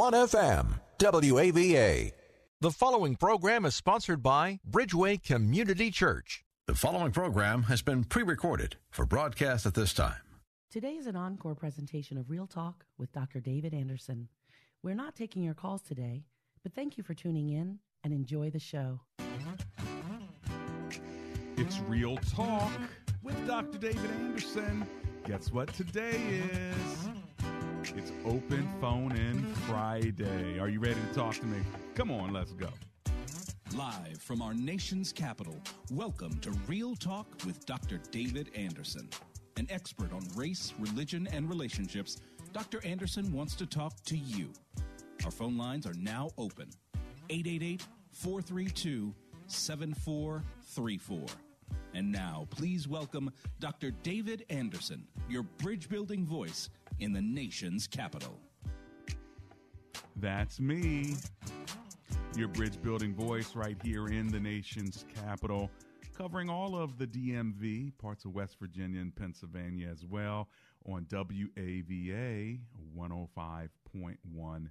1FM, WAVA. The following program is sponsored by Bridgeway Community Church. The following program has been pre recorded for broadcast at this time. Today is an encore presentation of Real Talk with Dr. David Anderson. We're not taking your calls today, but thank you for tuning in and enjoy the show. It's Real Talk with Dr. David Anderson. Guess what today is? It's Open Phone In Friday. Are you ready to talk to me? Come on, let's go. Live from our nation's capital, welcome to Real Talk with Dr. David Anderson. An expert on race, religion, and relationships, Dr. Anderson wants to talk to you. Our phone lines are now open 888 432 7434. And now, please welcome Dr. David Anderson, your bridge building voice in the nation's capital. That's me, your bridge building voice right here in the nation's capital, covering all of the DMV, parts of West Virginia and Pennsylvania as well, on WAVA 105.1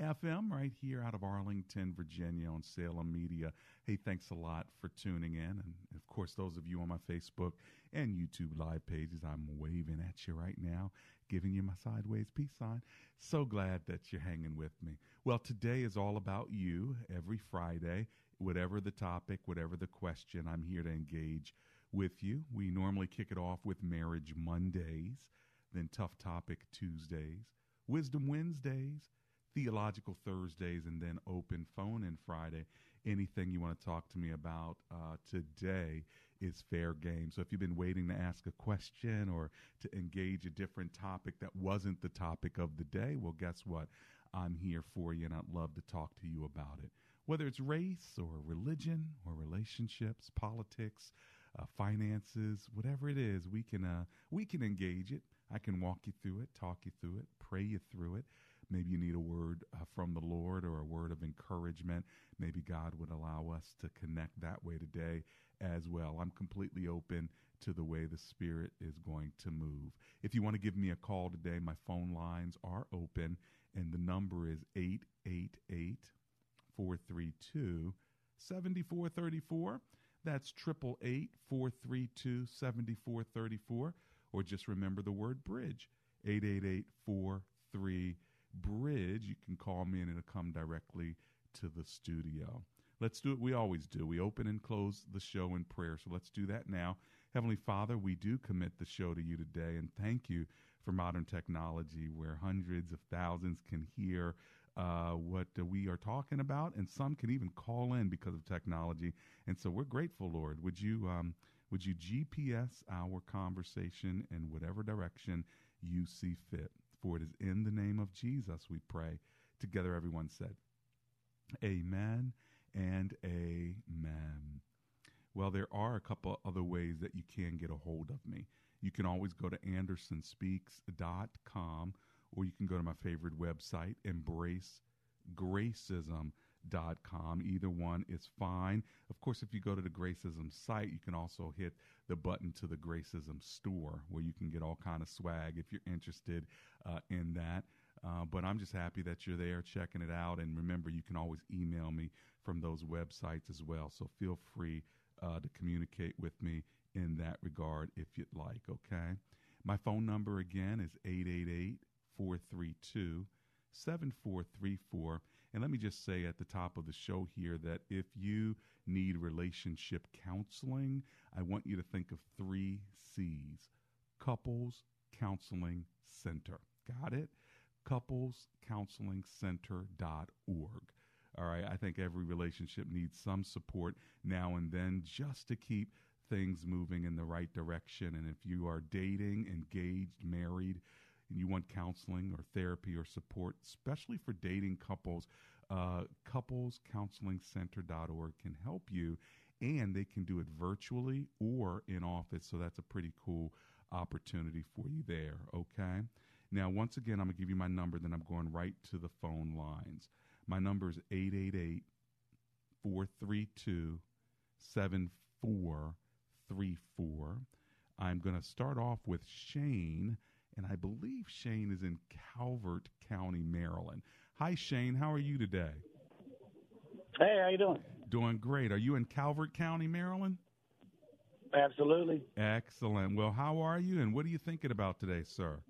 FM right here out of Arlington, Virginia on Salem Media. Hey, thanks a lot for tuning in. And of course, those of you on my Facebook and YouTube live pages, I'm waving at you right now, giving you my sideways peace sign. So glad that you're hanging with me. Well, today is all about you every Friday. Whatever the topic, whatever the question, I'm here to engage with you. We normally kick it off with Marriage Mondays, then Tough Topic Tuesdays, Wisdom Wednesdays, Theological Thursdays, and then Open Phone in Friday. Anything you want to talk to me about uh, today is fair game. So if you've been waiting to ask a question or to engage a different topic that wasn't the topic of the day, well, guess what? I'm here for you and I'd love to talk to you about it. Whether it's race or religion or relationships, politics, uh, finances, whatever it is, we can uh, we can engage it. I can walk you through it, talk you through it, pray you through it. Maybe you need a word uh, from the Lord or a word of encouragement. Maybe God would allow us to connect that way today as well. I'm completely open to the way the Spirit is going to move. If you want to give me a call today, my phone lines are open, and the number is 888 432 7434. That's 888 432 7434. Or just remember the word bridge 888 43 bridge. You can call me and it'll come directly to the studio. Let's do what we always do. We open and close the show in prayer. So let's do that now. Heavenly Father, we do commit the show to you today and thank you for modern technology where hundreds of thousands can hear uh, what uh, we are talking about, and some can even call in because of technology. And so we're grateful, Lord. Would you um, would you GPS our conversation in whatever direction you see fit? For it is in the name of Jesus we pray. Together, everyone said, Amen and Amen. Well, there are a couple other ways that you can get a hold of me. You can always go to andersonspeaks.com or you can go to my favorite website, embracegracism.com. Either one is fine. Of course, if you go to the Gracism site, you can also hit the button to the Gracism store where you can get all kind of swag if you're interested uh, in that. Uh, but I'm just happy that you're there checking it out. And remember, you can always email me from those websites as well. So feel free uh, to communicate with me in that regard if you'd like, okay? My phone number again is 888 432 7434. And let me just say at the top of the show here that if you need relationship counseling, I want you to think of three C's Couples Counseling Center. Got it? couplescounselingcenter.org. All right, I think every relationship needs some support now and then just to keep things moving in the right direction. And if you are dating, engaged, married, and you want counseling or therapy or support, especially for dating couples, uh, couplescounselingcenter.org can help you, and they can do it virtually or in office. So that's a pretty cool opportunity for you there. Okay. Now, once again, I'm going to give you my number, then I'm going right to the phone lines. My number is 888 432 7434. I'm going to start off with Shane, and I believe Shane is in Calvert County, Maryland. Hi, Shane. How are you today? Hey, how you doing? Doing great. Are you in Calvert County, Maryland? Absolutely. Excellent. Well, how are you, and what are you thinking about today, sir?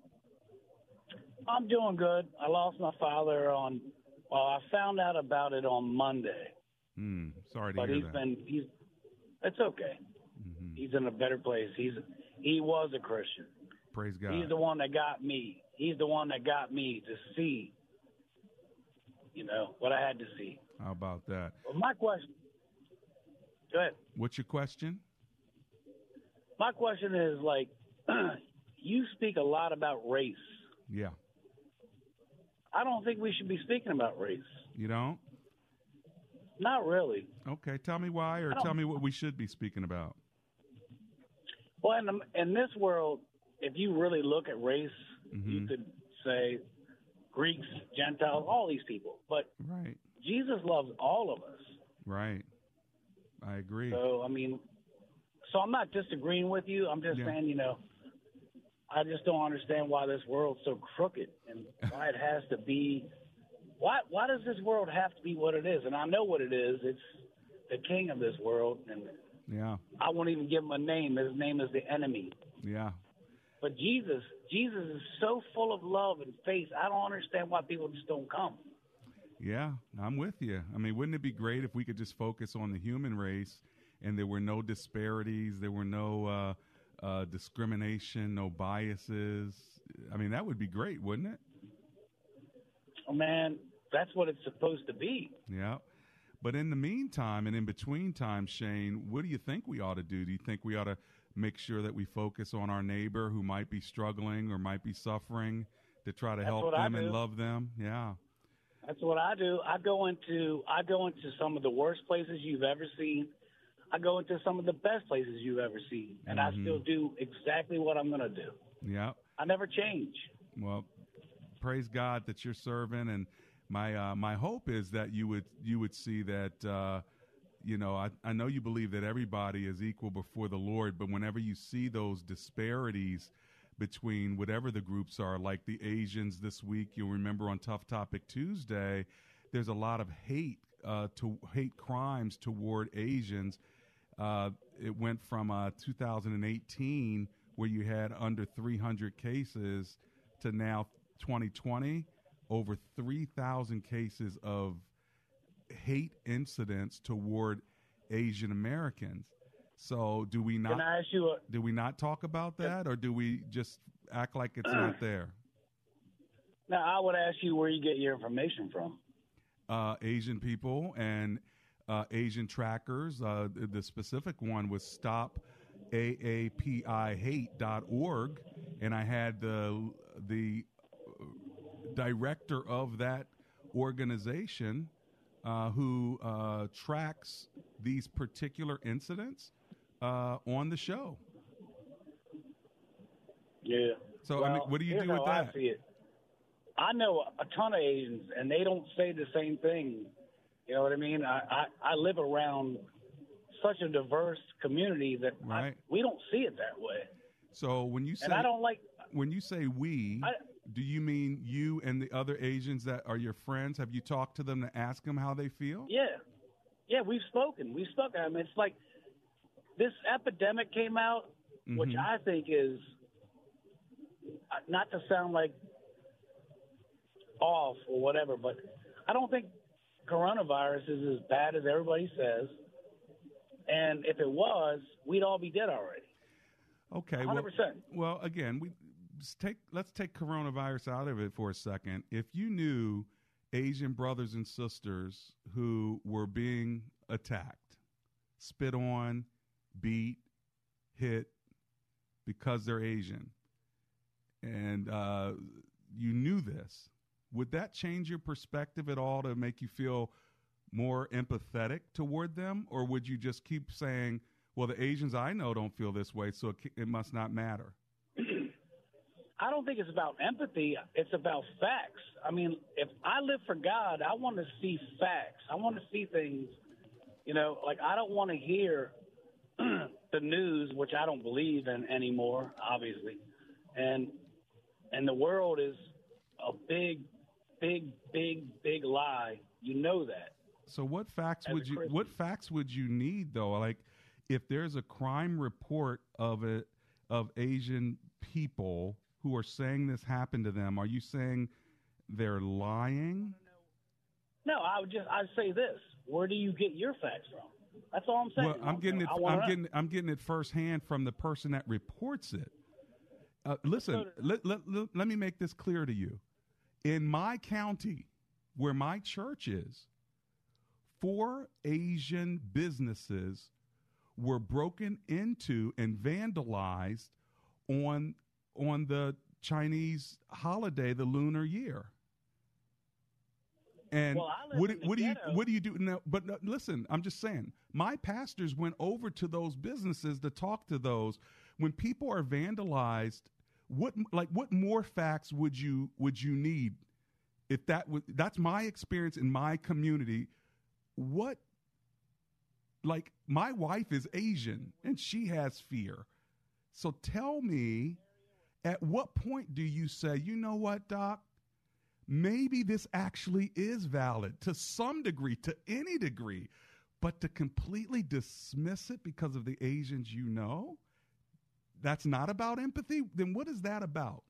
I'm doing good. I lost my father on. Well, I found out about it on Monday. Hmm. Sorry to hear. but hear he's that. been he's. It's okay. Mm-hmm. He's in a better place. He's he was a Christian. Praise God. He's the one that got me. He's the one that got me to see. You know what I had to see. How about that? Well, my question. Go ahead. What's your question? My question is like, you speak a lot about race. Yeah. I don't think we should be speaking about race. You don't? Not really. Okay. Tell me why, or tell me what we should be speaking about. Well, in, the, in this world, if you really look at race, Mm-hmm. you could say Greeks, Gentiles, all these people. But Right. Jesus loves all of us. Right. I agree. So, I mean, so I'm not disagreeing with you. I'm just Yeah. saying, you know, I just don't understand why this world's so crooked and why it has to be. Why why does this world have to be what it is? And I know what it is. It's the king of this world, and yeah. I won't even give him a name. His name is the enemy. Yeah. But Jesus, Jesus is so full of love and faith. I don't understand why people just don't come. Yeah, I'm with you. I mean, wouldn't it be great if we could just focus on the human race and there were no disparities, there were no uh, uh, discrimination, no biases? I mean, that would be great, wouldn't it? Oh, man, that's what it's supposed to be. Yeah. But in the meantime and in between time, Shane, what do you think we ought to do? Do you think we ought to make sure that we focus on our neighbor who might be struggling or might be suffering to try to That's help them and love them? Yeah. That's what I do. I go into I go into some of the worst places you've ever seen. I go into some of the best places you've ever seen, and I Mhm. still do exactly what I'm going to do. Yeah. I never change. Well, praise God that you're serving, and my uh, my hope is that you would you would see that uh, you know I, I know you believe that everybody is equal before the Lord, but whenever you see those disparities between whatever the groups are, like the Asians this week, you'll remember on Tough Topic Tuesday, there's a lot of hate uh, to hate crimes toward Asians. Uh, it went from uh, 2018, where you had under 300 cases, to now 2020, over 3,000 cases of hate incidents toward Asian Americans. So, do we not? Can I ask you a do we not talk about that, or do we just act like it's not there? now? I would ask you where you get your information from. uh, Asian people and uh, Asian trackers. Uh, the, the specific one was stopaapihate.org, and I had the the director of that organization uh, who uh, tracks these particular incidents uh, on the show. Yeah. So, I mean, what do you do with how that? I see it. I know a ton of Asians, and they don't say the same thing. You know what I mean? I I, I live around such a diverse community that I- Right. we don't see it that way. So when you say And I don't like. when you say we, I- do you mean you and the other Asians that are your friends? Have you talked to them to ask them how they feel? Yeah, yeah, we've spoken. We've spoken. I mean, it's like this epidemic came out, which Mhm. I think is uh, not to sound like off or whatever, but I don't think coronavirus is as bad as everybody says. And if it was, we'd all be dead already. Okay, well, 100%. well, again, we take let's take coronavirus out of it for a second. If you knew Asian brothers and sisters who were being attacked, spit on, beat, hit because they're Asian, and uh, you knew this, would that change your perspective at all to make you feel more empathetic toward them, or would you just keep saying, "Well, the Asians I know don't feel this way, so it, it must not matter"? I don't think it's about empathy. It's about facts. I mean, if I live for God, I want to see facts. I want to see things. You know, like I don't want to hear the news, which I don't believe in anymore, obviously. And and the world is a big, big, big, big lie. You know that. So what facts As would you what facts would you need though? Like if there's a crime report of it of Asian people who are saying this happened to them, are you saying they're lying? No, I would just I'd say this. Where do you get your facts from? That's all I'm saying. Well, I'm getting it. I I'm know. getting. I'm getting it firsthand from the person that reports it. Uh, listen, let, let, let, let me make this clear to you. In my county, where my church is, four Asian businesses were broken into and vandalized on on the Chinese holiday, the Lunar Year. And Well, what, what do you what do you do now? But no, listen, I'm just saying. My pastors went over to those businesses to talk to those. When people are vandalized, what like what more facts would you would you need? If that was that's my experience in my community. What like my wife is Asian and she has fear. So tell me, at what point do you say, you know what, Doc? Maybe this actually is valid to some degree, to any degree, but to completely dismiss it because of the Asians you know, that's not about empathy. Then what is that about?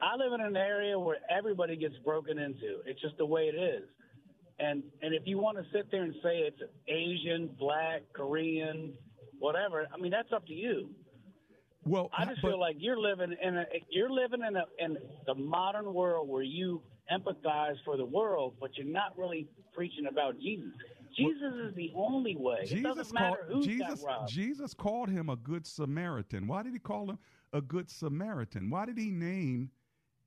I live in an area where everybody gets broken into. It's just the way it is. And and if you want to sit there and say it's Asian, black, Korean, whatever, I mean that's up to you. Well, I just but- feel like you're living in a you're living in a in the modern world where you empathize for the world, but you're not really preaching about Jesus. Jesus is the only way. it Jesus doesn't matter called Jesus. Jesus called him a good Samaritan. Why did he call him a good Samaritan? Why did he name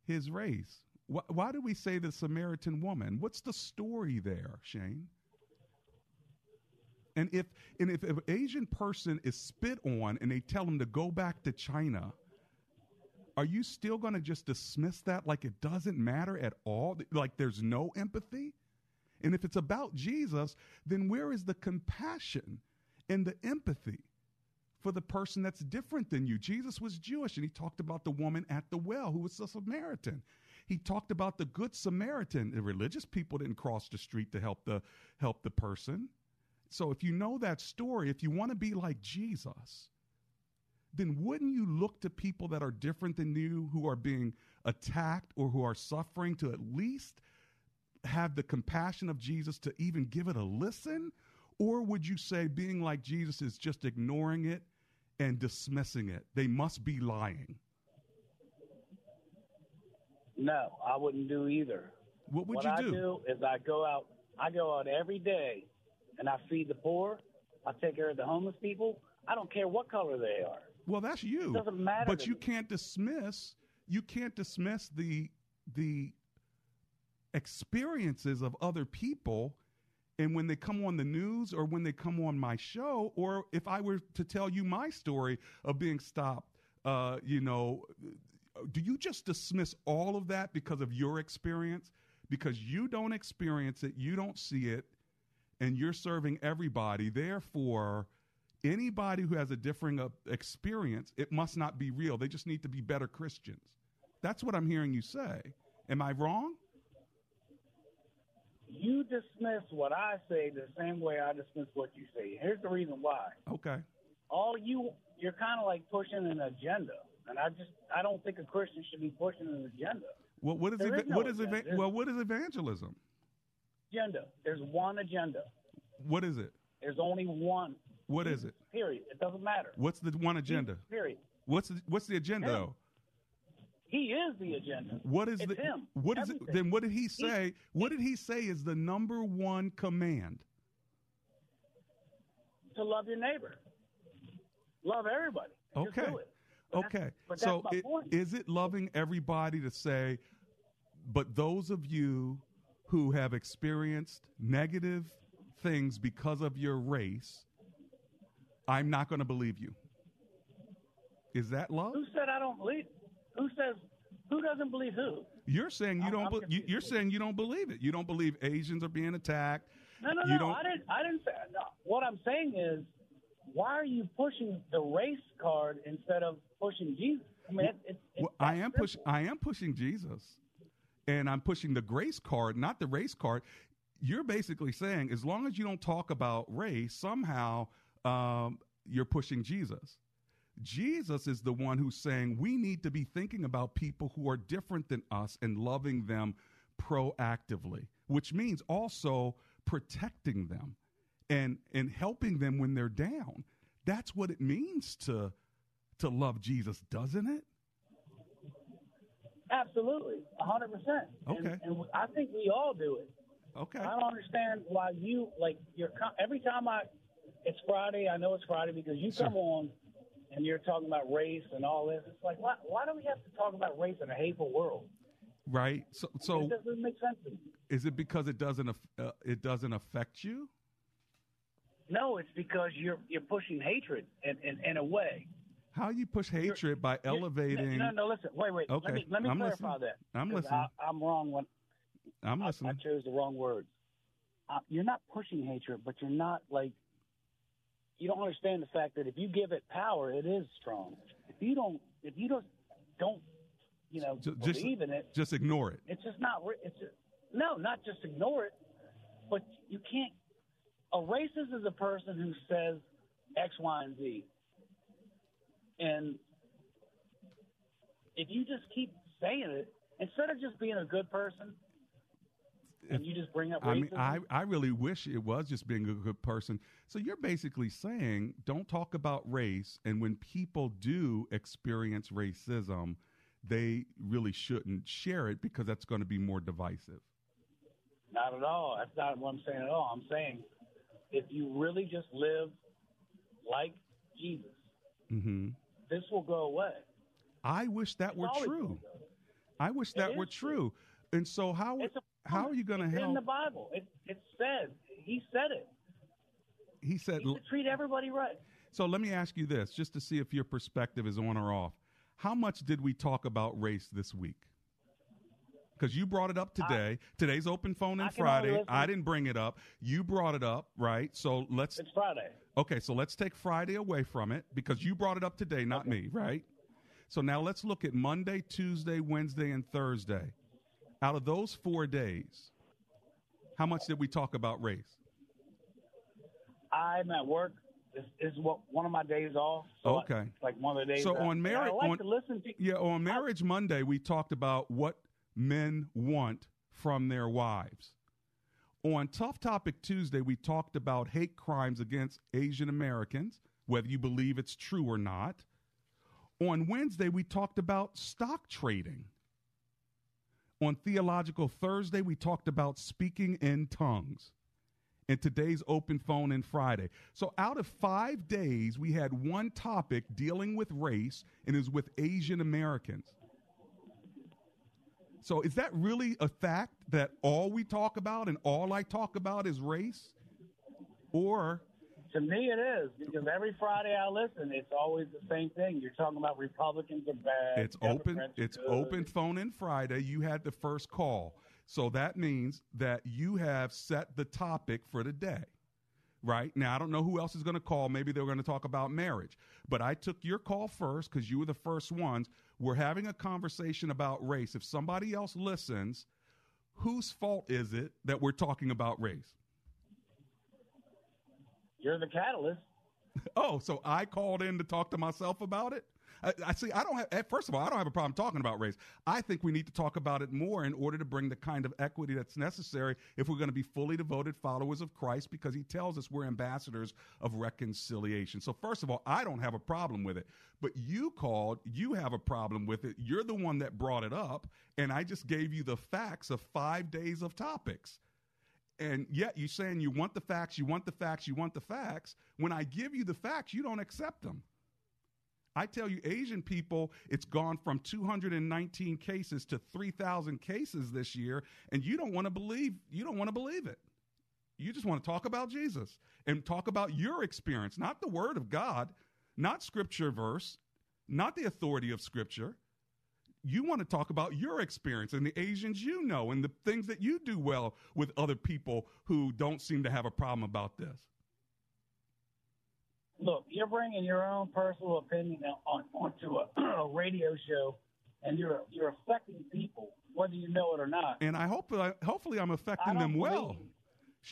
his race? Why, why do we say the Samaritan woman? What's the story there, Shane? And if and if, an Asian person is spit on and they tell them to go back to China, are you still going to just dismiss that like it doesn't matter at all? Like there's no empathy? And if it's about Jesus, then where is the compassion and the empathy for the person that's different than you? Jesus was Jewish and he talked about the woman at the well who was a Samaritan. He talked about the good Samaritan. The religious people didn't cross the street to help the help the person. So if you know that story, if you want to be like Jesus, then wouldn't you look to people that are different than you who are being attacked or who are suffering to at least have the compassion of Jesus to even give it a listen? Or would you say being like Jesus is just ignoring it and dismissing it? They must be lying. No, I wouldn't do either. What would what you I do? do is I go out. I go out every day, and I feed the poor. I take care of the homeless people. I don't care what color they are. Well, that's you. It doesn't matter But you me. can't dismiss you can't dismiss the the experiences of other people and when they come on the news or when they come on my show or if I were to tell you my story of being stopped uh, you know do you just dismiss all of that because of your experience because you don't experience it you don't see it and you're serving everybody therefore anybody who has a differing uh, experience it must not be real they just need to be better christians that's what i'm hearing you say am i wrong You dismiss what I say the same way I dismiss what you say. Here's the reason why. okay All you you're kind of like pushing an agenda, and I just I don't think a Christian should be pushing an agenda. well what is eva- no what is eva- agenda. well what is evangelism Agenda. There's one agenda. what is it There's only one. what is it Period. It doesn't matter. what's the one agenda Period. what's the, what's the agenda Him. though He is the agenda. what is it's the him? what is it then what did he say what did he say is the number one command to love your neighbor. Love everybody. Just Okay. do it. Okay. but that's so my it- point. is it loving everybody to say, but those of you who have experienced negative things because of your race, I'm not going to believe you? Is that love? Who said I don't believe? Who says? Who doesn't believe who? You're saying you I'm- don't. I'm be- you're saying you don't believe it. You don't believe Asians are being attacked. No, no, You no. don't- I didn't. I didn't say. No. What I'm saying is, why are you pushing the race card instead of pushing Jesus? I mean, it, it, it's Well, I am simple. push. I am pushing Jesus, and I'm pushing the grace card, not the race card. You're basically saying as long as you don't talk about race, somehow um, you're pushing Jesus. Jesus is the one who's saying we need to be thinking about people who are different than us and loving them proactively, which means also protecting them and and helping them when they're down. That's what it means to to love Jesus, doesn't it? Absolutely, a hundred percent. Okay. And I think we all do it. Okay. I don't understand why you like you're every time I it's Friday. I know it's Friday because you come on and you're talking about race and all this. It's like why why do we have to talk about race in a hateful world? Right. So so it doesn't make sense to me. is it because it doesn't uh, it doesn't affect you? No, it's because you're you're pushing hatred in, in, in a way. How you push hatred by elevating? No, no, listen. Wait, wait. Okay, Let me let me I'm clarify listening. that. I'm listening. I, I'm wrong when I'm I, I chose the wrong words. Uh, you're not pushing hatred, but you're not like you don't understand the fact that if you give it power, it is strong. If you don't, if you don't, don't, you know, just believe in it, just ignore it. it's just not. It's just, no, not just ignore it, but you can't. A racist is a person who says X, Y, and Z, and if you just keep saying it instead of just being a good person, and you just bring up I mean. I, I really wish it was just being a good person. So you're basically saying don't talk about race, and when people do experience racism, they really shouldn't share it because that's going to be more divisive. Not at all. That's not what I'm saying at all. I'm saying if you really just live like Jesus, hmm this will go away. I wish that were true. I wish that were is true. And so how a how are you going to help? in the Bible. It, it said, he said it. He said. He said, treat everybody right. So let me ask you this, just to see if your perspective is on or off. How much did we talk about race this week? Because you brought it up today. Today's open phone I and Friday. I didn't bring it up. You brought it up, right? So let's. It's Friday. Okay, so let's take Friday away from it because you brought it up today, not me, right? So now let's look at Monday, Tuesday, Wednesday, and Thursday. Out of those four days, how much did we talk about race? I'm at work. This is what one of my days off. So I- Okay. like one of the days. So on marriage, I like on, to listen to. yeah, on Marriage Monday, we talked about what men want from their wives. On Tough Topic Tuesday, we talked about hate crimes against Asian Americans, whether you believe it's true or not. On Wednesday, we talked about stock trading. On Theological Thursday, we talked about speaking in tongues. And today's open phone in Friday. So out of five days, we had one topic dealing with race, and was with Asian Americans. So is that really a fact that all we talk about and all I talk about is race? Or To me, it is because every Friday I listen, it's always the same thing. You're talking about Republicans are bad. it's open it's good. open phone in Friday. You had the first call. So that means that you have set the topic for the day. Right? Now I don't know who else is going to call. Maybe they're going to talk about marriage. But I took your call first cuz you were the first ones. We're having a conversation about race. If somebody else listens, whose fault is it that we're talking about race? You're the catalyst. Oh, so I called in to talk to myself about it? I, I see. I don't have. First of all, I don't have a problem talking about race. I think we need to talk about it more in order to bring the kind of equity that's necessary if we're going to be fully devoted followers of Christ, because He tells us we're ambassadors of reconciliation. So, first of all, I don't have a problem with it. But you called. You have a problem with it. You're the one that brought it up, and I just gave you the facts of five days of topics and yet you're saying you want the facts, you want the facts, you want the facts. When I give you the facts, you don't accept them. I tell you, Asian people, it's gone from 219 cases to 3,000 cases this year, and you don't want to believe you don't want to believe it. You just want to talk about Jesus and talk about your experience, not the Word of God, not Scripture verse, not the authority of Scripture. You want to talk about your experience and the Asians you know and the things that you do well with other people who don't seem to have a problem about this look, you're bringing your own personal opinion on, onto a, a radio show, and you're you're affecting people, whether you know it or not. And I hope, uh, hopefully, I'm affecting them well.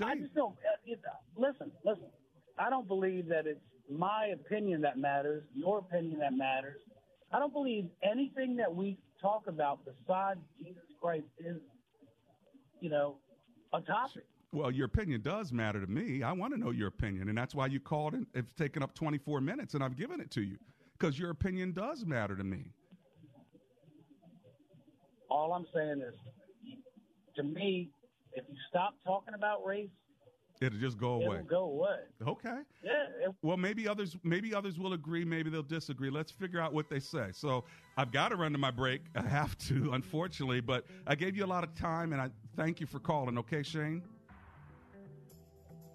I just don't uh, listen. Listen, I don't believe that it's my opinion that matters, your opinion that matters. I don't believe anything that we talk about besides Jesus Christ is, you know, a topic. Well, your opinion does matter to me. I want to know your opinion, and that's why you called and it's taken up 24 minutes, and I've given it to you because your opinion does matter to me. All I'm saying is, to me, if you stop talking about race, it'll just go away. It'll go away. Okay. Yeah. It, well, maybe others, maybe others will agree. Maybe they'll disagree. Let's figure out what they say. So I've got to run to my break. I have to, unfortunately, but I gave you a lot of time, and I thank you for calling. Okay, Shane.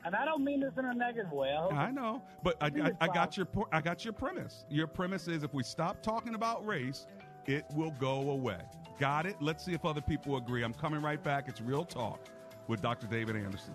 And I don't mean this in a negative way. I, I know, but I, I, I, got your I got your premise. Your premise is if we stop talking about race, it will go away. Got it? Let's see if other people agree. I'm coming right back. It's Real Talk with Dr. David Anderson.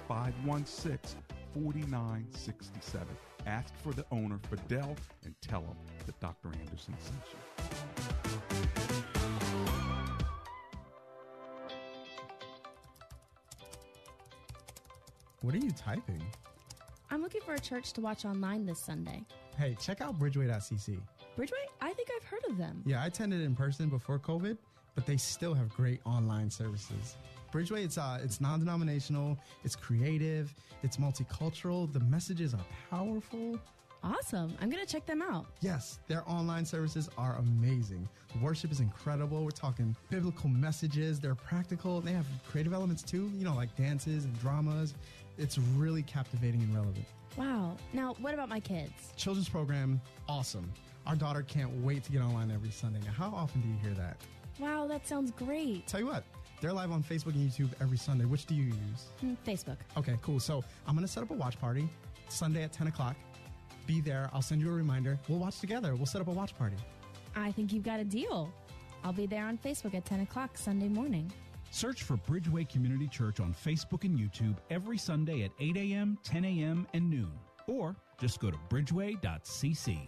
516 4967. Ask for the owner, Fidel, and tell him that Dr. Anderson sent you. What are you typing? I'm looking for a church to watch online this Sunday. Hey, check out bridgeway.cc. Bridgeway? I think I've heard of them. Yeah, I attended in person before COVID, but they still have great online services. Bridgeway, it's uh, it's non-denominational, it's creative, it's multicultural. The messages are powerful. Awesome. I'm going to check them out. Yes, their online services are amazing. Worship is incredible. We're talking biblical messages. They're practical. They have creative elements too, you know, like dances and dramas. It's really captivating and relevant. Wow. Now, what about my kids? Children's program, awesome. Our daughter can't wait to get online every Sunday. Now, how often do you hear that? Wow, that sounds great. Tell you what, they're live on Facebook and YouTube every Sunday. Which do you use? Mm, Facebook. Okay, cool. So I'm going to set up a watch party Sunday at 10 o'clock. Be there. I'll send you a reminder. We'll watch together. We'll set up a watch party. I think you've got a deal. I'll be there on Facebook at 10 o'clock Sunday morning. Search for Bridgeway Community Church on Facebook and YouTube every Sunday at 8 a.m., 10 a.m., and noon. Or just go to bridgeway.cc.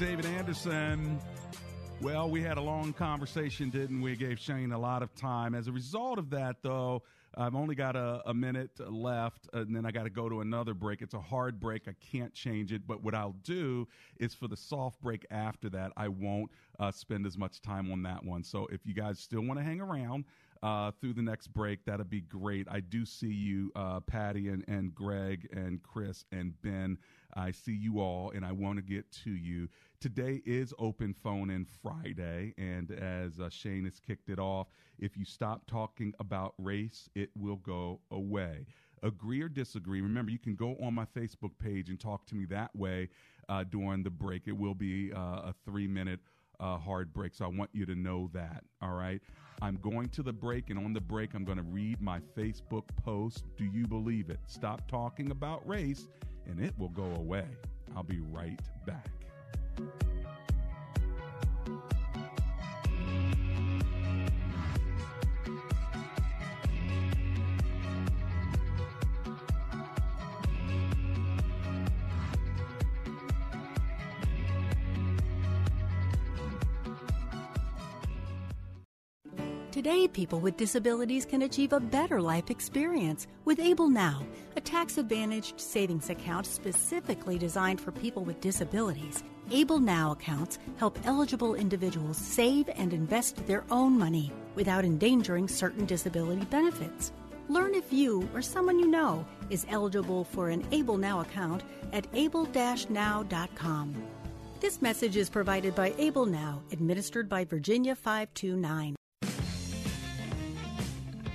David Anderson. Well, we had a long conversation, didn't we? Gave Shane a lot of time. As a result of that, though, I've only got a, a minute left, and then I got to go to another break. It's a hard break. I can't change it. But what I'll do is for the soft break after that, I won't uh, spend as much time on that one. So if you guys still want to hang around, uh, through the next break. That'd be great. I do see you, uh, Patty and, and Greg and Chris and Ben. I see you all, and I want to get to you. Today is Open Phone In Friday, and as uh, Shane has kicked it off, if you stop talking about race, it will go away. Agree or disagree? Remember, you can go on my Facebook page and talk to me that way uh, during the break. It will be uh, a three minute uh, hard break, so I want you to know that. All right. I'm going to the break, and on the break, I'm going to read my Facebook post. Do you believe it? Stop talking about race, and it will go away. I'll be right back. Today, people with disabilities can achieve a better life experience with Able Now, a tax advantaged savings account specifically designed for people with disabilities. Able Now accounts help eligible individuals save and invest their own money without endangering certain disability benefits. Learn if you or someone you know is eligible for an Able Now account at able-now.com. This message is provided by Able Now, administered by Virginia 529.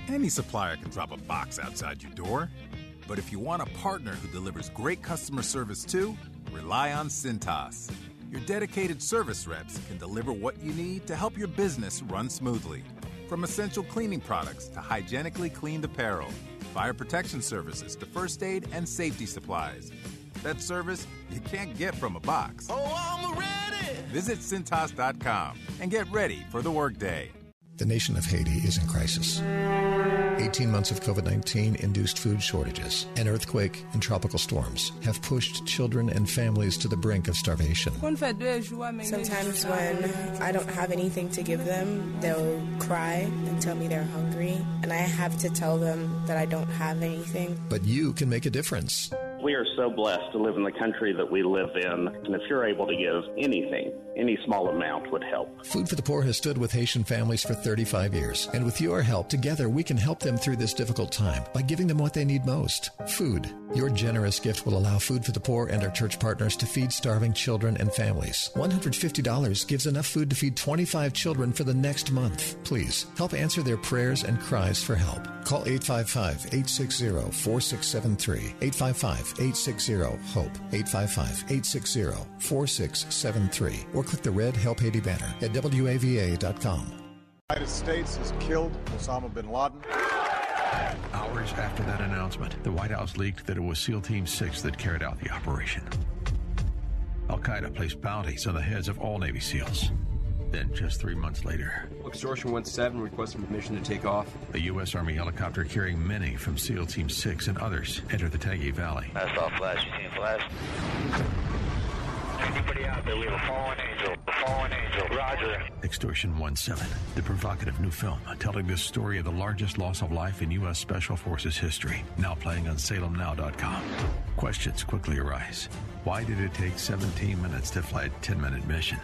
Any supplier can drop a box outside your door. But if you want a partner who delivers great customer service too, rely on Cintas. Your dedicated service reps can deliver what you need to help your business run smoothly. From essential cleaning products to hygienically cleaned apparel, fire protection services to first aid and safety supplies. That service you can't get from a box. Oh, I'm ready. Visit Cintas.com and get ready for the workday. The nation of Haiti is in crisis. 18 months of COVID 19 induced food shortages, an earthquake, and tropical storms have pushed children and families to the brink of starvation. Sometimes when I don't have anything to give them, they'll cry and tell me they're hungry, and I have to tell them that I don't have anything. But you can make a difference. We are so blessed to live in the country that we live in, and if you're able to give anything, any small amount would help. Food for the Poor has stood with Haitian families for 35 years, and with your help, together we can help them through this difficult time by giving them what they need most food. Your generous gift will allow Food for the Poor and our church partners to feed starving children and families. $150 gives enough food to feed 25 children for the next month. Please help answer their prayers and cries for help. Call 855 860 4673. 855 860 HOPE. 855 860 4673. Or click the red Help Haiti banner at WAVA.com. United States has killed Osama bin Laden. Hours after that announcement, the White House leaked that it was SEAL Team 6 that carried out the operation. Al Qaeda placed bounties on the heads of all Navy SEALs. Then, just three months later, Extortion 1-7 requesting permission to take off. a U.S. Army helicopter carrying many from SEAL Team 6 and others entered the Tangi Valley. That's all flash. You seen flash? Anybody out there? We have a fallen angel. A fallen angel. Roger. Extortion 1 7, the provocative new film telling the story of the largest loss of life in U.S. Special Forces history, now playing on salemnow.com. Questions quickly arise. Why did it take 17 minutes to fly a 10 minute mission?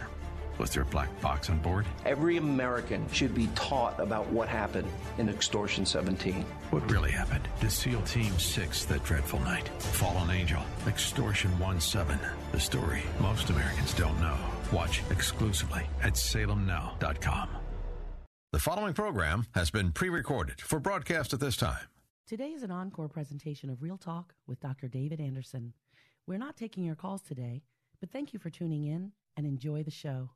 Was there a black box on board? Every American should be taught about what happened in Extortion 17. What really happened to SEAL Team 6 that dreadful night? Fallen Angel, Extortion 1 7, the story most Americans don't know. Watch exclusively at salemnow.com. The following program has been pre recorded for broadcast at this time. Today is an encore presentation of Real Talk with Dr. David Anderson. We're not taking your calls today, but thank you for tuning in and enjoy the show.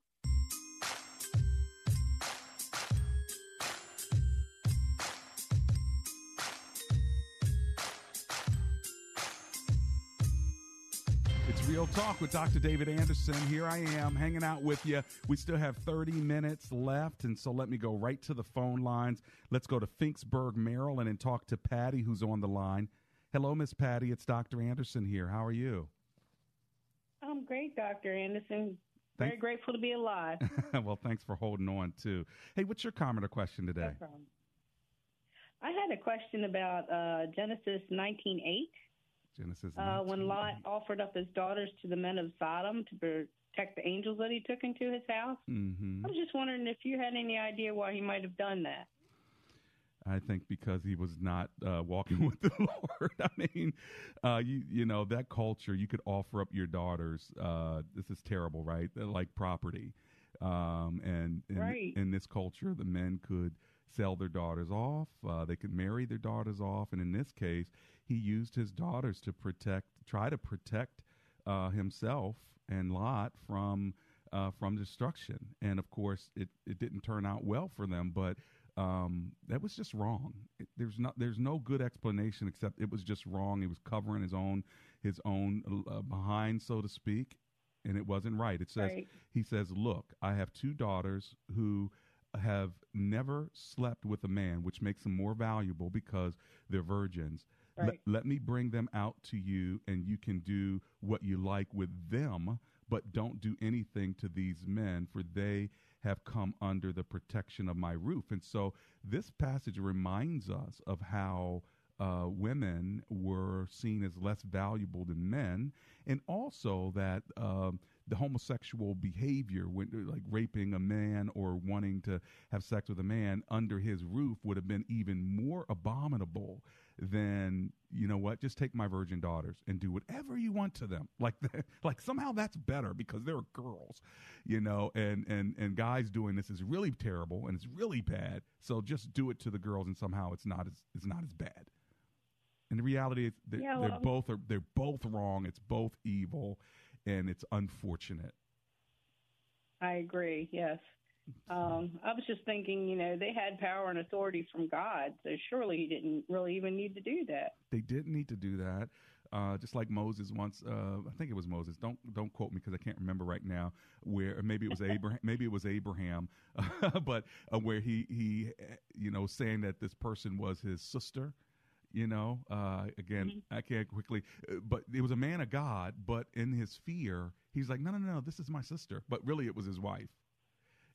Real Talk with Dr. David Anderson. Here I am hanging out with you. We still have 30 minutes left, and so let me go right to the phone lines. Let's go to Finksburg, Maryland, and talk to Patty, who's on the line. Hello, Miss Patty. It's Dr. Anderson here. How are you? I'm great, Dr. Anderson. Very grateful to be alive. well, thanks for holding on, too. Hey, what's your comment or question today? No. I had a question about uh, Genesis 19:8, Genesis. uh, when Lot offered up his daughters to the men of Sodom to protect the angels that he took into his house. hmm I was just wondering if you had any idea why he might have done that. I think because he was not uh, walking with the Lord. I mean, uh, you you know that culture. You could offer up your daughters. Uh, this is terrible, right? They're like property. Um, and in, Right. in this culture, the men could sell their daughters off. Uh, they could marry their daughters off, and in this case, he used his daughters to protect, try to protect uh, himself and Lot from uh, from destruction. And of course, it, it didn't turn out well for them, but um, that was just wrong. It, there's not there's no good explanation except it was just wrong. He was covering his own his own uh, behind, so to speak, and it wasn't right. It says Right. he says, "Look, I have two daughters who." Have never slept with a man, which makes them more valuable because they're virgins. Let- Right. let me bring them out to you, and you can do what you like with them, but don't do anything to these men, for they have come under the protection of my roof. And so this passage reminds us of how uh, women were seen as less valuable than men, and also that um, the homosexual behavior, when, like raping a man or wanting to have sex with a man under his roof, would have been even more abominable than you know what just take my virgin daughters and do whatever you want to them. Like like somehow that's better because they're girls you know and and and guys doing this is really terrible and it's really bad. So just do it to the girls and somehow it's not as it's not as bad. And the reality is that Yeah, they're both are they're both wrong. It's both evil and it's unfortunate I agree. Yes. Um, I was just thinking, you know, they had power and authority from God, so surely he didn't really even need to do that. They didn't need to do that. Uh, just like Moses once, uh, I think it was Moses. Don't don't quote me because I can't remember right now. Where maybe it was Abraham. maybe it was Abraham, but uh, where he he you know saying that this person was his sister. You know, uh, again, I can't quickly, uh, but it was a man of God. But in his fear, he's like, no, no, no, this is my sister. But really, it was his wife.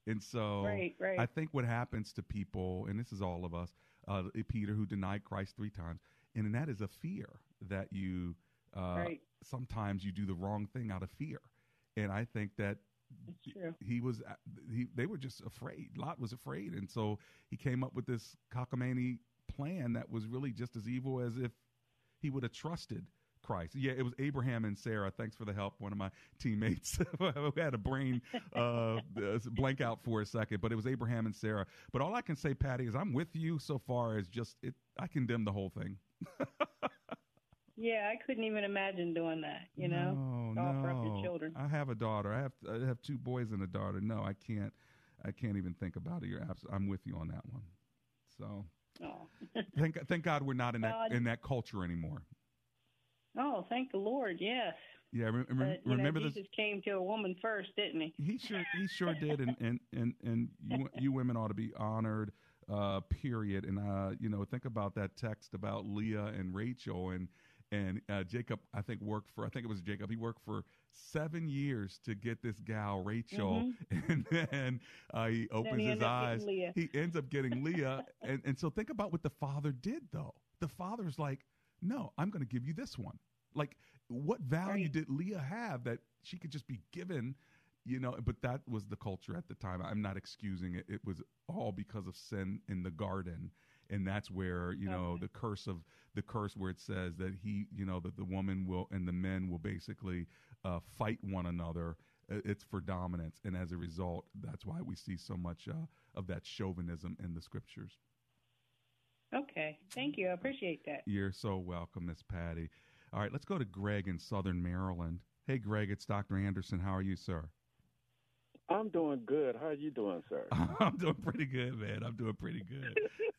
And so Right, right. I think what happens to people, and this is all of us, uh, Peter who denied Christ three times, and that is a fear that you uh, Right. sometimes you do the wrong thing out of fear, and I think that true. he was uh, he they were just afraid. Lot was afraid, and so he came up with this cockamamie plan that was really just as evil as if he would have trusted Christ. Yeah, it was Abraham and Sarah. Thanks for the help. One of my teammates who had a brain uh, blank out for a second, but it was Abraham and Sarah. But all I can say, Patty, is I'm with you so far as just it. I condemn the whole thing. Yeah, I couldn't even imagine doing that, you know, no, no. children. I have a daughter. I have I have two boys and a daughter. No, I can't. I can't even think about it. You're abs- I'm with you on that one. So Oh. thank thank God we're not in that God. in that culture anymore. oh, thank the Lord, yes. Yeah, re- re- But, remember know, this. Jesus came to a woman first, didn't he? He sure he sure did, and and and and you you women ought to be honored. Uh, period. And uh, you know, think about that text about Leah and Rachel, and and uh, Jacob. I think worked for. I think it was Jacob. He worked for seven years to get this gal Rachel, and then uh, he opens he his eyes. He ends up getting Leah, and and so think about what the father did though. The father's like, no, I'm going to give you this one. Like, what value did Leah have that she could just be given? You know, but that was the culture at the time. I'm not excusing it. It was all because of sin in the garden, and that's where you know the curse of the curse where it says that he, you know, that the woman will and the men will basically uh, fight one another. Uh, It's for dominance, and as a result, that's why we see so much uh, of that chauvinism in the scriptures. Okay, thank you. I appreciate that. You're so welcome, Miss Patty. All right, let's go to Greg in Southern Maryland. Hey, Greg, it's Dr. Anderson. How are you, sir? I'm doing good. How are you doing, sir? I'm doing pretty good, man. I'm doing pretty good.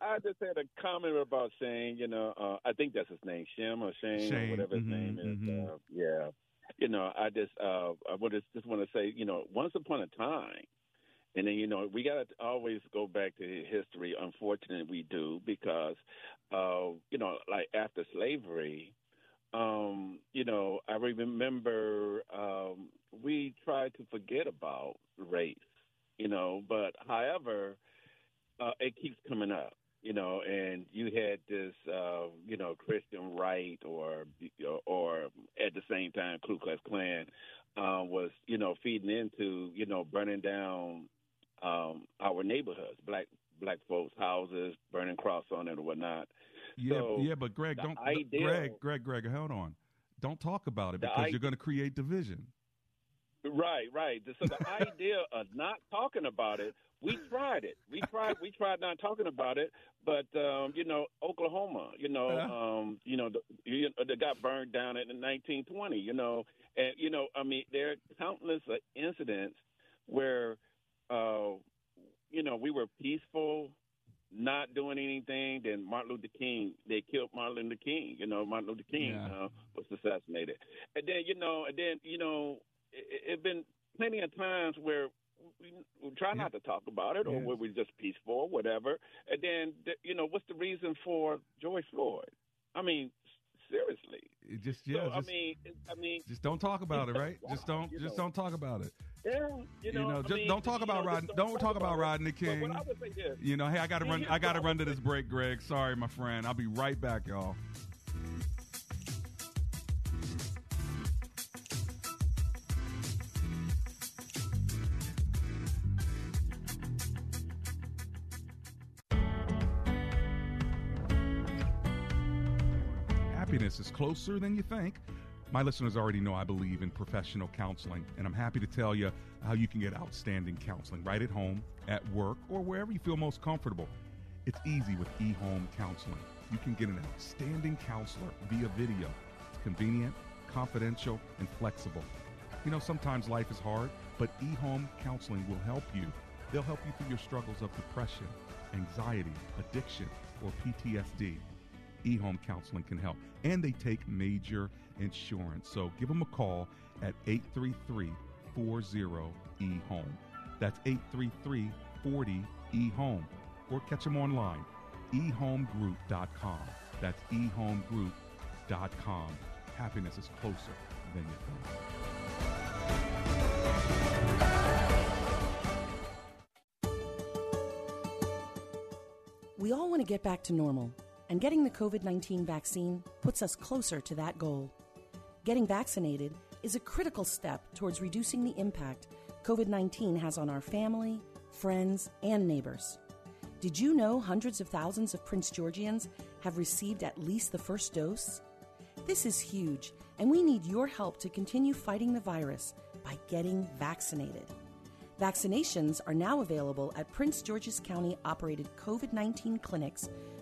I just had a comment about saying, you know, uh, I think that's his name, Shem or Shane, Shane, or whatever his mhm, name is. mhm. Uh, yeah, you know, I just, uh, I would just, just want to say, you know, once upon a time, and then you know, we got to always go back to history. Unfortunately, we do because, uh, you know, like after slavery, um, you know, I remember um, we tried to forget about race, you know, but however, uh, it keeps coming up, you know, and you had this, uh, you know, Christian right or, or at the same time, Ku Klux Klan uh, was, you know, feeding into, you know, burning down um, our neighborhoods, black black folks' houses, burning cross on it or whatnot. Yeah, So, yeah, but Greg, don't idea- Greg, Greg, Greg, hold on. Don't talk about it because i- you're going to create division. Right, right. So the idea of not talking about it, we tried it. We tried. We tried not talking about it, but um, you know, Oklahoma. You know, um, you know, the, you know, they got burned down in 1920. You know, and you know, I mean, there are countless uh, incidents where, uh, you know, we were peaceful, not doing anything. Then Martin Luther King, they killed Martin Luther King. You know, Martin Luther King Yeah. uh, was assassinated, and then you know, and then you know, it, it been plenty of times where we, we try not to talk about it, or Yeah. where we're just peaceful, whatever. And then, you know, what's the reason for George Floyd? I mean, seriously. It just yeah, so, just, I mean, I mean, just don't talk about it, right? Just don't, you just know. don't talk about it. yeah, you know, I just mean, don't talk about know, Rodney. just Don't talk about. Rodney King. what I would say this, You know, hey, I got to run. I got to run to this break, Greg. Sorry, my friend. I'll be right back, y'all. Closer than you think. My listeners already know I believe in professional counseling, and I'm happy to tell you how you can get outstanding counseling right at home, at work, or wherever you feel most comfortable. It's easy with eHome Counseling. You can get an outstanding counselor via video. It's convenient, confidential, and flexible. You know, sometimes life is hard, but eHome Counseling will help you. They'll help you through your struggles of depression, anxiety, addiction, or PTSD eHome Counseling can help. And they take major insurance. So give them a call at 833 40 eHome. That's 833 40 eHome. Or catch them online, ehomegroup.com. That's ehomegroup.com. Happiness is closer than you think. We all want to get back to normal, and getting the COVID 19 vaccine puts us closer to that goal. Getting vaccinated is a critical step towards reducing the impact COVID 19 has on our family, friends, and neighbors. Did you know hundreds of thousands of Prince Georgians have received at least the first dose? This is huge, and we need your help to continue fighting the virus by getting vaccinated. Vaccinations are now available at Prince George's County operated COVID 19 clinics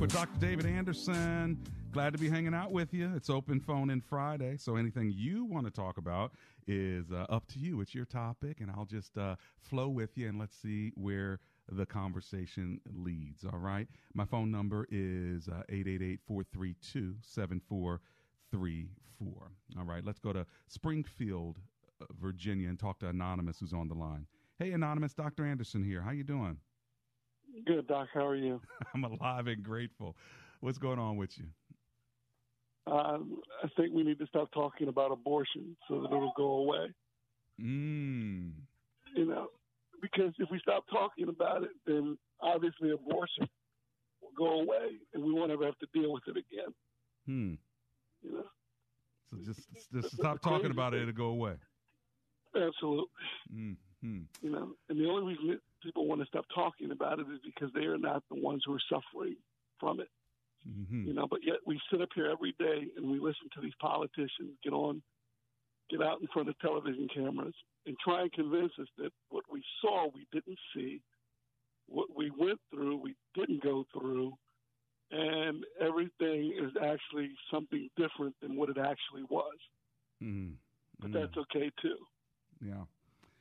With Dr. David Anderson. Glad to be hanging out with you. It's open phone in Friday, so anything you want to talk about is uh, up to you. It's your topic, and I'll just uh, flow with you and let's see where the conversation leads. All right. My phone number is uh, 888 432 7434. All right. Let's go to Springfield, uh, Virginia, and talk to Anonymous, who's on the line. Hey, Anonymous, Dr. Anderson here. How you doing? Good, Doc. How are you? I'm alive and grateful. What's going on with you? Um, I think we need to stop talking about abortion so that it'll go away. Mm. You know, because if we stop talking about it, then obviously abortion will go away, and we won't ever have to deal with it again. Hmm. You know, So just just stop talking about it. It'll go away. absolutely. Mm. Hmm. You know, and the only reason that people want to stop talking about it is because they are not the ones who are suffering from it. Mm-hmm. You know, but yet we sit up here every day and we listen to these politicians get on, get out in front of television cameras and try and convince us that what we saw we didn't see, what we went through we didn't go through, and everything is actually something different than what it actually was. Mm. But that's okay too. Yeah.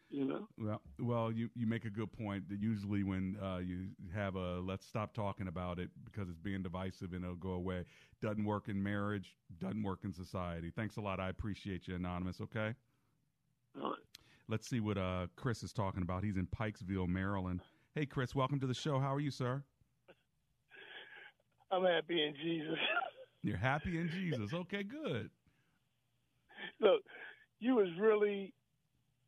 You know. Well, well, you, you make a good point. That usually when uh, you have a let's stop talking about it because it's being divisive and it'll go away. Doesn't work in marriage. Doesn't work in society. Thanks a lot. I appreciate you, anonymous. Okay. All right. Let's see what uh, Chris is talking about. He's in Pikesville, Maryland. Hey, Chris, welcome to the show. How are you, sir? I'm happy in Jesus. You're happy in Jesus. Okay, good. Look, you was really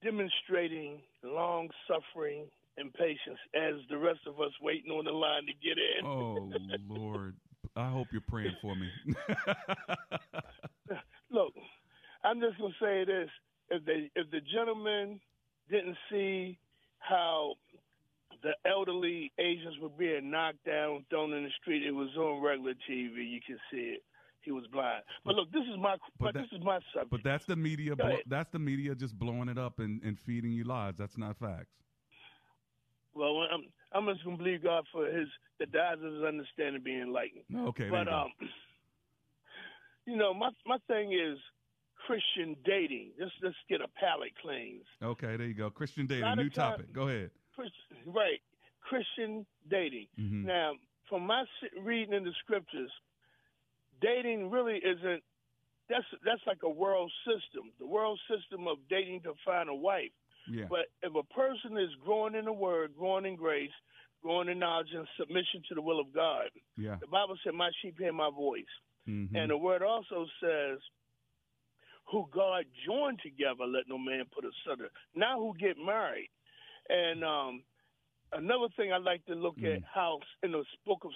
demonstrating long suffering and patience as the rest of us waiting on the line to get in. Oh Lord, I hope you're praying for me. Look, I'm just gonna say this: if the if the gentleman didn't see how the elderly Asians were being knocked down, thrown in the street, it was on regular TV. You can see it. He was blind. But look, this is my but, that- this is my subject. but that's the media. Blo- that's the media just blowing it up and, and feeding you lies. That's not facts. Well, I'm I'm just gonna believe God for his the eyes of his understanding being enlightened. Okay, but you um, you know, my my thing is Christian dating. Just let's get a palate cleanse. Okay, there you go. Christian dating, new time- topic. Go ahead. Right, Christian dating. Mhm. Now, from my reading in the scriptures, dating really isn't. That's that's like a world system. The world system of dating to find a wife. Yeah. But if a person is growing in the Word, growing in grace, growing in knowledge and submission to the will of God, Yeah. the Bible said, "My sheep hear my voice," Mhm. and the Word also says, "Who God joined together, let no man put asunder." Now, who get married, and um, another thing I like to look Mm. at how in the book of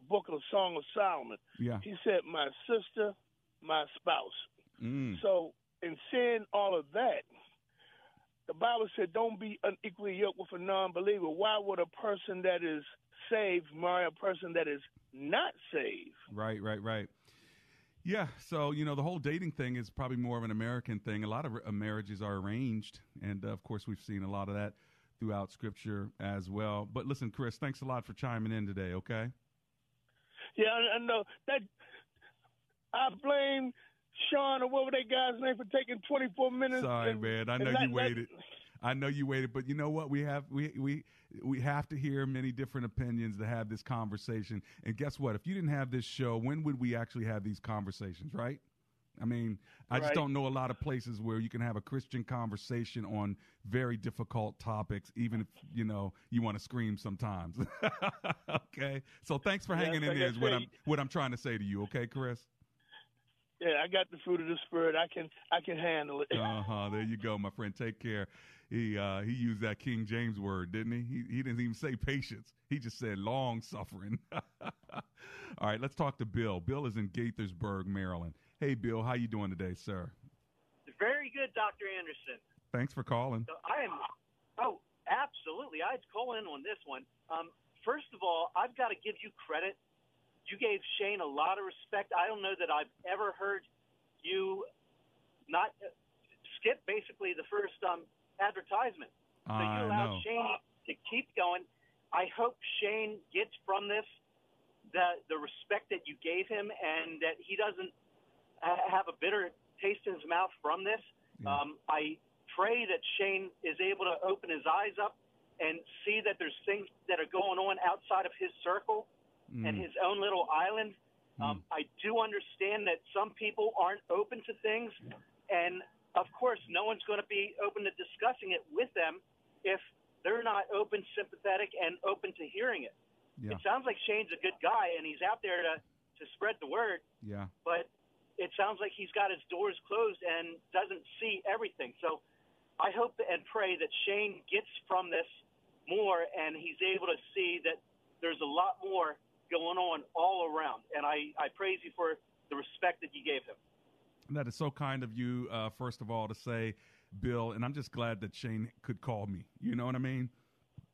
the book of Song of Solomon, Yeah. he said, "My sister, my spouse." Mm. So, in saying all of that, the Bible said, "Don't be unequally yoked with a non-believer." Why would a person that is saved marry a person that is not saved? Right, right, right. Yeah, so you know the whole dating thing is probably more of an American thing. A lot of uh, marriages are arranged, and uh, of course we've seen a lot of that throughout Scripture as well. But listen, Chris, thanks a lot for chiming in today. Okay. Yeah, I, I know that. I blame Sean or whatever that guy's name for taking 24 minutes. Sorry, and- man. I know let- you waited. I know you waited, but you know what? We have we we we have to hear many different opinions to have this conversation. And guess what? If you didn't have this show, when would we actually have these conversations? Right? I mean, I just don't know a lot of places where you can have a Christian conversation on very difficult topics, even if you know you want to scream sometimes. okay, so thanks for Yeah, hanging in like there. Is what I'm what I'm trying to say to you. Okay, Chris. Yeah, I got the fruit of the spirit. I can I can handle it. Uh huh. There you go, my friend. Take care. He uh, he used that King James word, didn't he? He he didn't even say patience. He just said long suffering. All right, let's talk to Bill. Bill is in Gaithersburg, Maryland. Hey, Bill, how you doing today, sir? Very good, Dr. Anderson. Thanks for calling. So I am, oh, absolutely. I'd call in on this one. Um, first of all, I've got to give you credit. You gave Shane a lot of respect. I don't know that I've ever heard you not uh, skip basically the first um, advertisement. So you allowed know. Shane to keep going. I hope Shane gets from this the the respect that you gave him, and that he doesn't have a bitter taste in his mouth from this. Um, I pray that Shane is able to open his eyes up and see that there's things that are going on outside of his circle and Mm. his own little island. Um, I do understand that some people aren't open to things, and of course, no one's going to be open to discussing it with them if they're not open, sympathetic, and open to hearing it. Yeah. It sounds like Shane's a good guy, and he's out there to to spread the word Yeah. but it sounds like he's got his doors closed and doesn't see everything. So I hope and pray that Shane gets from this more and he's able to see that there's a lot more going on all around. And I, I praise you for the respect that you gave him. That is so kind of you, uh, first of all, to say, Bill, and I'm just glad that Shane could call me. You know what I mean?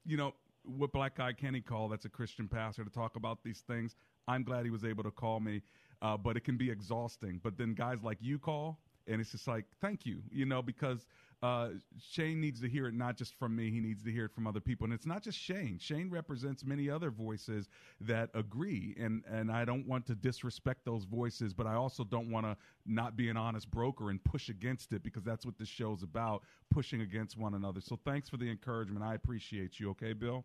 You know, what Black Guy can he call that's a Christian pastor to talk about these things. I'm glad he was able to call me, uh, but it can be exhausting. But then guys like you call, and it's just like thank you, you know, because uh, Shane needs to hear it not just from me; he needs to hear it from other people. And it's not just Shane. Shane represents many other voices that agree, and and I don't want to disrespect those voices, but I also don't want to not be an honest broker and push against it because that's what this show's about: pushing against one another. So thanks for the encouragement. I appreciate you. Okay, Bill.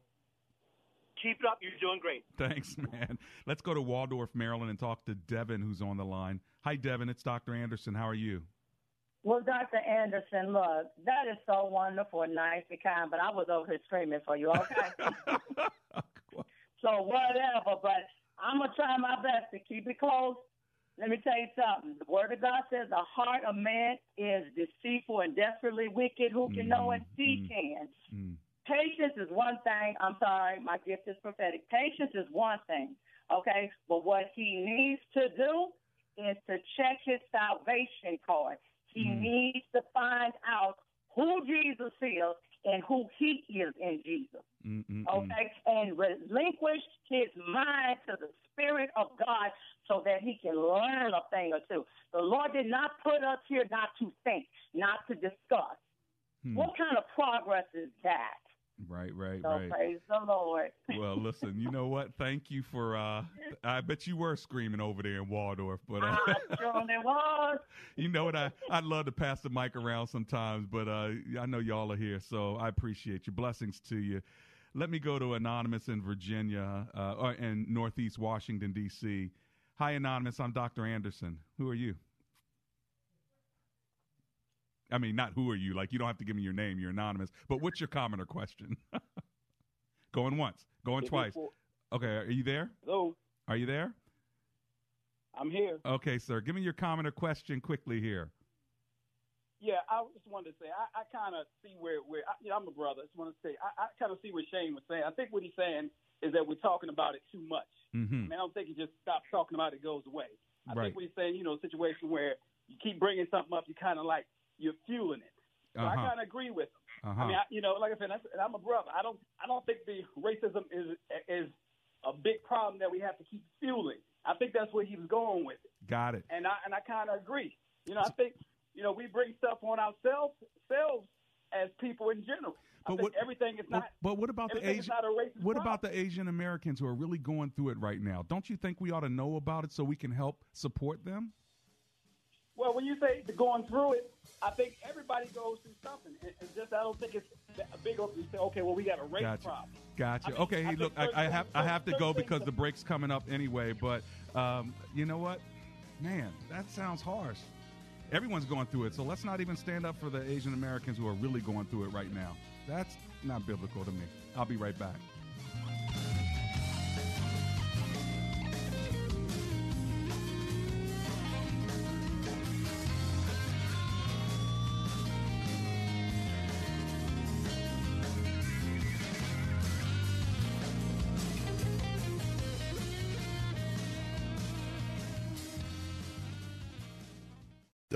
Keep it up. You're doing great. Thanks, man. Let's go to Waldorf, Maryland, and talk to Devin, who's on the line. Hi, Devin. It's Dr. Anderson. How are you? Well, Dr. Anderson, look, that is so wonderful and nice and kind, but I was over here screaming for you, okay? so whatever, but I'm going to try my best to keep it close. Let me tell you something. The Word of God says the heart of man is deceitful and desperately wicked. Who can know it? Mm-hmm. He mm-hmm. can. Mm-hmm. Patience is one thing. I'm sorry, my gift is prophetic. Patience is one thing, okay? But what he needs to do is to check his salvation card. He needs to find out who Jesus is and who he is in Jesus. Okay? And relinquish his mind to the Spirit of God so that he can learn a thing or two. The Lord did not put us here not to think, not to discuss. Hmm. What kind of progress is that? Right, right, So right. praise the Lord. Well, listen, you know what? Thank you for. uh I bet you were screaming over there in Waldorf, but uh, I surely was. you know what? I I'd love to pass the mic around sometimes, but uh I know y'all are here, so I appreciate you. Blessings to you. Let me go to anonymous in Virginia, uh, or in Northeast Washington D.C. Hi, anonymous. I'm Dr. Anderson. Who are you? I mean, not who are you? Like, you don't have to give me your name. You're anonymous. But what's your comment or question? going once, going twice. Okay, are you there? Hello, Are you there? I'm here. Okay, sir. Give me your comment or question quickly here. Yeah, I just wanted to say I, I kind of see where where I, you know, I'm a brother. I just want to say I, I kind of see what Shane was saying. I think what he's saying is that we're talking about it too much. Mm-hmm. I mean, I don't think he just stop talking about it, it goes away. I Right. think what he's saying, you know, a situation where you keep bringing something up, you kind of like you're fueling it. So I Uh-huh. kind of agree with him. Uh-huh. I mean, I, you know, like I said, and I'm a brother. I don't, I don't think the racism is is a big problem that we have to keep fueling. I think that's where he was going with it, Got it. and I and I kind of agree. You know, I think you know we bring stuff on ourselves, selves as people in general. I But what- everything is not. But what about the Asian? not a What problem. about the Asian Americans who are really going through it right now? Don't you think we ought to know about it so we can help support them? Well, when you say going through it, I think everybody goes through something. It's just I don't think it's a big. You say, okay, well, we got a race Gotcha. problem. Gotcha. I mean, okay, I hey, look, I, I have I have to go because the break's coming up anyway. But um, you know what, man, that sounds harsh. Everyone's going through it, so let's not even stand up for the Asian Americans who are really going through it right now. That's not biblical to me. I'll be right back.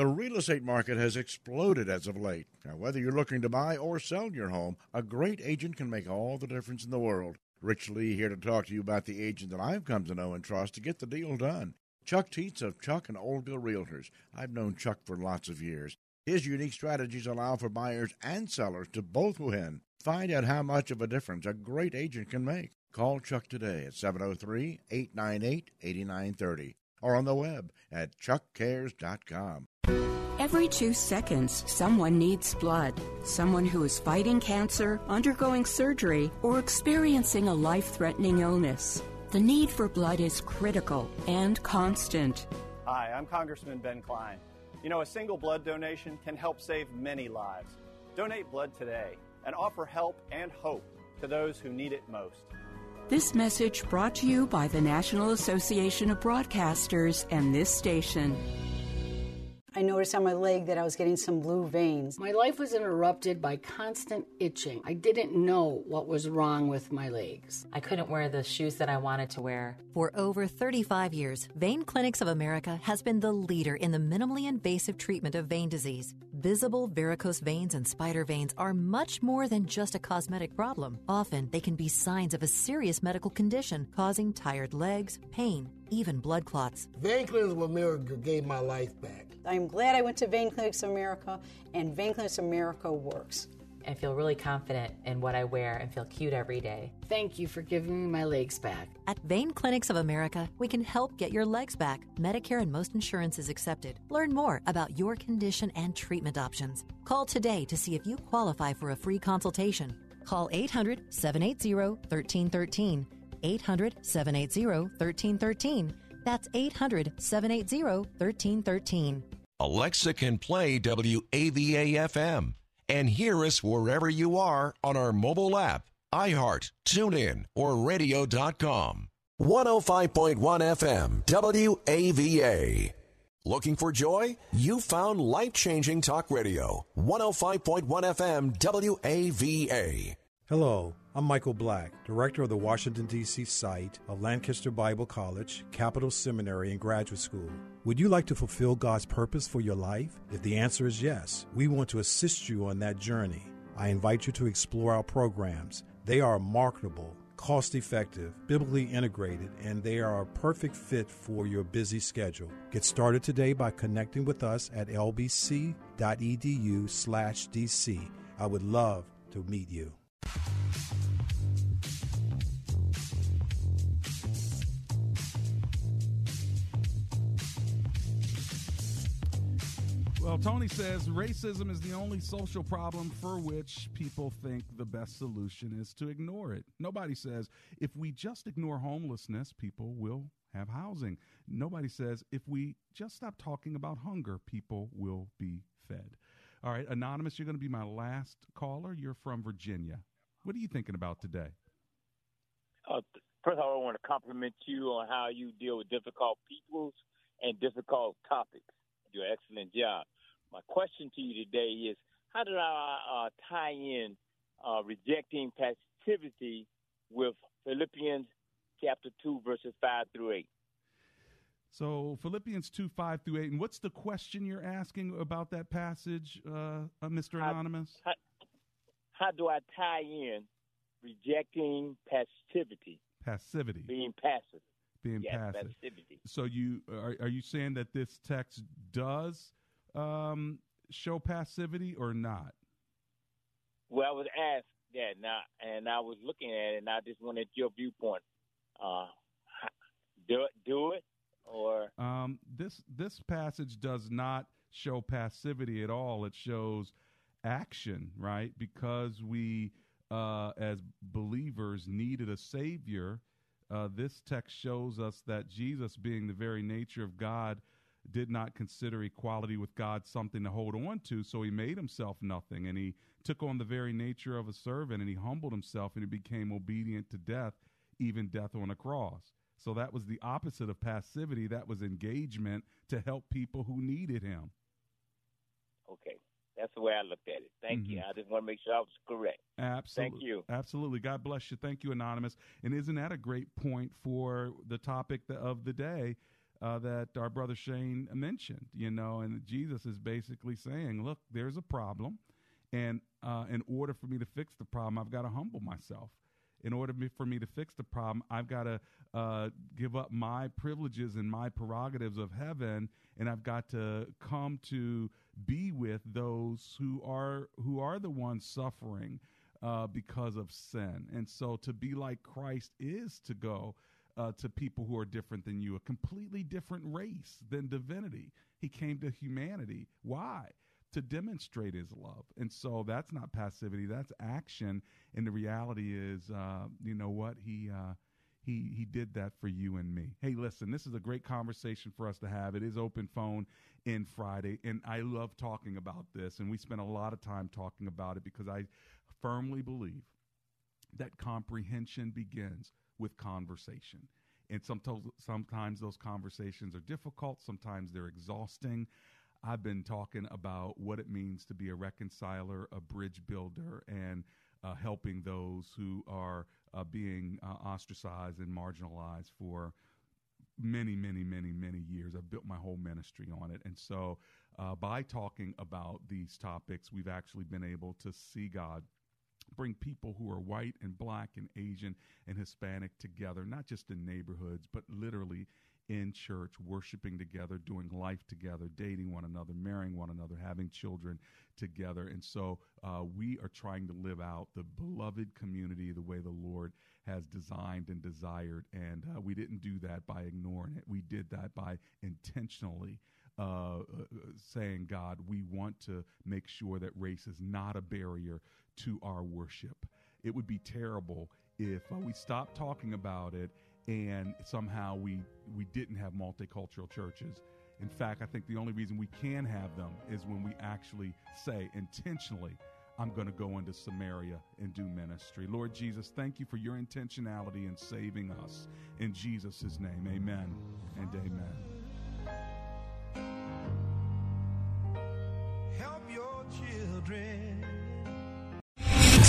The real estate market has exploded as of late. Now, whether you're looking to buy or sell your home, a great agent can make all the difference in the world. Rich Lee here to talk to you about the agent that I've come to know and trust to get the deal done. Chuck Teets of Chuck and Oldville Realtors. I've known Chuck for lots of years. His unique strategies allow for buyers and sellers to both win. Find out how much of a difference a great agent can make. Call Chuck today at 703 898 8930 or on the web at chuckcares.com. Every two seconds, someone needs blood. Someone who is fighting cancer, undergoing surgery, or experiencing a life threatening illness. The need for blood is critical and constant. Hi, I'm Congressman Ben Cline. You know, a single blood donation can help save many lives. Donate blood today and offer help and hope to those who need it most. This message brought to you by the National Association of Broadcasters and this station. I noticed on my leg that I was getting some blue veins. My life was interrupted by constant itching. I didn't know what was wrong with my legs. I couldn't wear the shoes that I wanted to wear. For over 35 years, Vein Clinics of America has been the leader in the minimally invasive treatment of vein disease. Visible varicose veins and spider veins are much more than just a cosmetic problem. Often, they can be signs of a serious medical condition causing tired legs, pain, even blood clots. Vein Clinics of America gave my life back. I'm glad I went to Vein Clinics of America, and Vein Clinics of America works. I feel really confident in what I wear and feel cute every day. Thank you for giving me my legs back. At Vein Clinics of America, we can help get your legs back. Medicare and most insurance is accepted. Learn more about your condition and treatment options. Call today to see if you qualify for a free consultation. Call 800 780 1313. 800 780 1313. That's 800 780 1313. Alexa can play WAVA FM and hear us wherever you are on our mobile app, iHeart, TuneIn, or radio.com. 105.1 FM, WAVA. Looking for joy? You found life changing talk radio. 105.1 FM, WAVA. Hello, I'm Michael Black, Director of the Washington, D.C. site of Lancaster Bible College, Capital Seminary, and Graduate School. Would you like to fulfill God's purpose for your life? If the answer is yes, we want to assist you on that journey. I invite you to explore our programs. They are marketable, cost effective, biblically integrated, and they are a perfect fit for your busy schedule. Get started today by connecting with us at lbc.edu/dc. I would love to meet you. Well, Tony says racism is the only social problem for which people think the best solution is to ignore it. Nobody says if we just ignore homelessness, people will have housing. Nobody says if we just stop talking about hunger, people will be fed. All right, Anonymous, you're going to be my last caller. You're from Virginia. What are you thinking about today? Uh, first of all, I want to compliment you on how you deal with difficult peoples and difficult topics. You do an excellent job. My question to you today is how did I uh, tie in uh, rejecting passivity with Philippians chapter 2, verses 5 through 8? So Philippians 2, 5 through 8. And what's the question you're asking about that passage, uh, uh Mr. Anonymous? How, how, how do I tie in rejecting passivity? Passivity. Being passive. Being yes, passive. Passivity. So you are, are you saying that this text does um, show passivity or not? Well, I was asked that now, and I was looking at it, and I just wanted your viewpoint. Uh, do it, do it, or um, this this passage does not show passivity at all. It shows action, right? Because we, uh, as believers, needed a savior. Uh, this text shows us that Jesus, being the very nature of God, did not consider equality with God something to hold on to, so he made himself nothing and he took on the very nature of a servant and he humbled himself and he became obedient to death, even death on a cross. So that was the opposite of passivity. That was engagement to help people who needed him. That's the way I looked at it. Thank mm-hmm. you. I just want to make sure I was correct. Absolutely. Thank you. Absolutely. God bless you. Thank you, Anonymous. And isn't that a great point for the topic of the day? uh, that our brother Shane mentioned, you know, and Jesus is basically saying, look, there's a problem. And uh, in order for me to fix the problem, I've got to humble myself. In order for me to fix the problem, I've got to uh, give up my privileges and my prerogatives of heaven, and I've got to come to be with those who are who are the ones suffering uh, because of sin. And so, to be like Christ is to go uh, to people who are different than you, a completely different race than divinity. He came to humanity. Why? To demonstrate his love. And so that's not passivity, that's action. And the reality is, uh, you know what? He. He he did that for you and me. Hey, listen, this is a great conversation for us to have. It is open phone in Friday, and I love talking about this. And we spent a lot of time talking about it because I firmly believe that comprehension begins with conversation. And sometimes, sometimes those conversations are difficult, sometimes they're exhausting. I've been talking about what it means to be a reconciler, a bridge builder, and uh, helping those who are uh, being uh, ostracized and marginalized for many, many, many, many years. I've built my whole ministry on it. And so, uh, by talking about these topics, we've actually been able to see God bring people who are white and black and Asian and Hispanic together, not just in neighborhoods, but literally in church, worshiping together, doing life together, dating one another, marrying one another, having children together. And so uh, we are trying to live out the beloved community the way the Lord has designed and desired. And uh, we didn't do that by ignoring it, we did that by intentionally. Uh, uh, saying, God, we want to make sure that race is not a barrier to our worship. It would be terrible if uh, we stopped talking about it and somehow we we didn't have multicultural churches. In fact, I think the only reason we can have them is when we actually say intentionally, I'm going to go into Samaria and do ministry. Lord Jesus, thank you for your intentionality in saving us. In Jesus' name, amen and amen. Help your children.